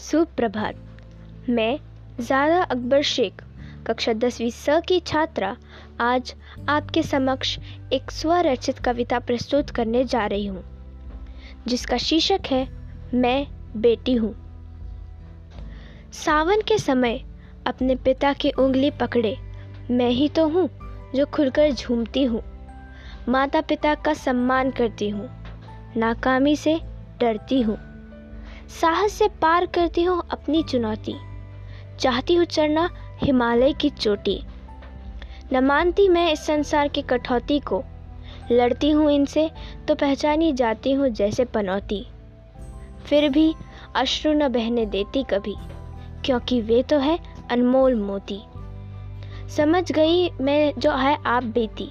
सुप्रभात। मैं ज़ारा अकबर शेख, कक्षा दसवीं स की छात्रा, आज आपके समक्ष एक स्वरचित कविता प्रस्तुत करने जा रही हूँ, जिसका शीर्षक है, मैं बेटी हूँ। सावन के समय अपने पिता की उंगली पकड़े, मैं ही तो हूँ जो खुलकर झूमती हूँ। माता पिता का सम्मान करती हूँ। नाकामी से डरती हूँ। साहस से पार करती हूँ अपनी चुनौती। चाहती हूँ चढ़ना हिमालय की चोटी। न मानती मैं इस संसार की कठौती को। लड़ती हूँ इनसे तो पहचानी जाती हूँ जैसे पनौती। फिर भी अश्रु न बहने देती कभी, क्योंकि वे तो है अनमोल मोती। समझ गई मैं जो है आप बेटी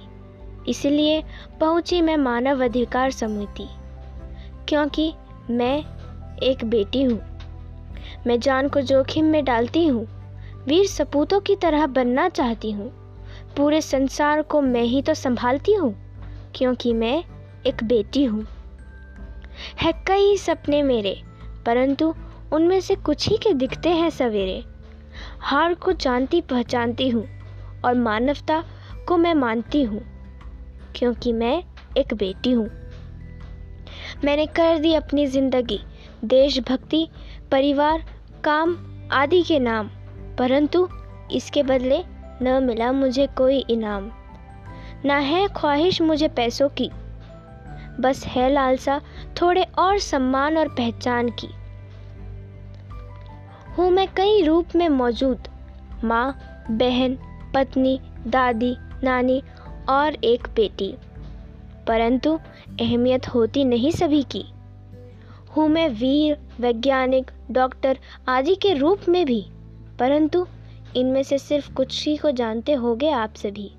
इसलिए पहुँची मैं मानव अधिकार समिति। क्योंकि मैं एक बेटी हूँ। मैं जान को जोखिम में डालती हूँ। वीर सपूतों की तरह बनना चाहती हूँ। पूरे संसार को मैं ही तो संभालती हूँ, क्योंकि मैं एक बेटी हूँ। है कई सपने मेरे, परंतु उनमें से कुछ ही के दिखते हैं सवेरे। हार को जानती पहचानती हूँ और मानवता को मैं मानती हूँ, क्योंकि मैं एक बेटी हूँ। मैंने कर दी अपनी ज़िंदगी, देशभक्ति, परिवार, काम आदि के नाम, परंतु इसके बदले न मिला मुझे कोई इनाम। ना है ख्वाहिश मुझे पैसों की, बस है लालसा थोड़े और सम्मान और पहचान की। हूँ मैं कई रूप में मौजूद, माँ, बहन, पत्नी, दादी, नानी और एक बेटी। परंतु अहमियत होती नहीं सभी की। हूँ मैं वीर, वैज्ञानिक, डॉक्टर आदि के रूप में भी, परंतु इनमें से सिर्फ़ कुछ ही को जानते होगे आप सभी,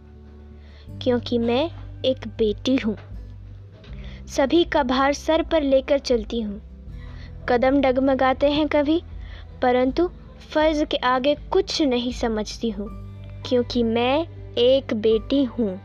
क्योंकि मैं एक बेटी हूँ। सभी का भार सर पर लेकर चलती हूँ। कदम डगमगाते हैं कभी, परंतु फ़र्ज़ के आगे कुछ नहीं समझती हूँ, क्योंकि मैं एक बेटी हूँ।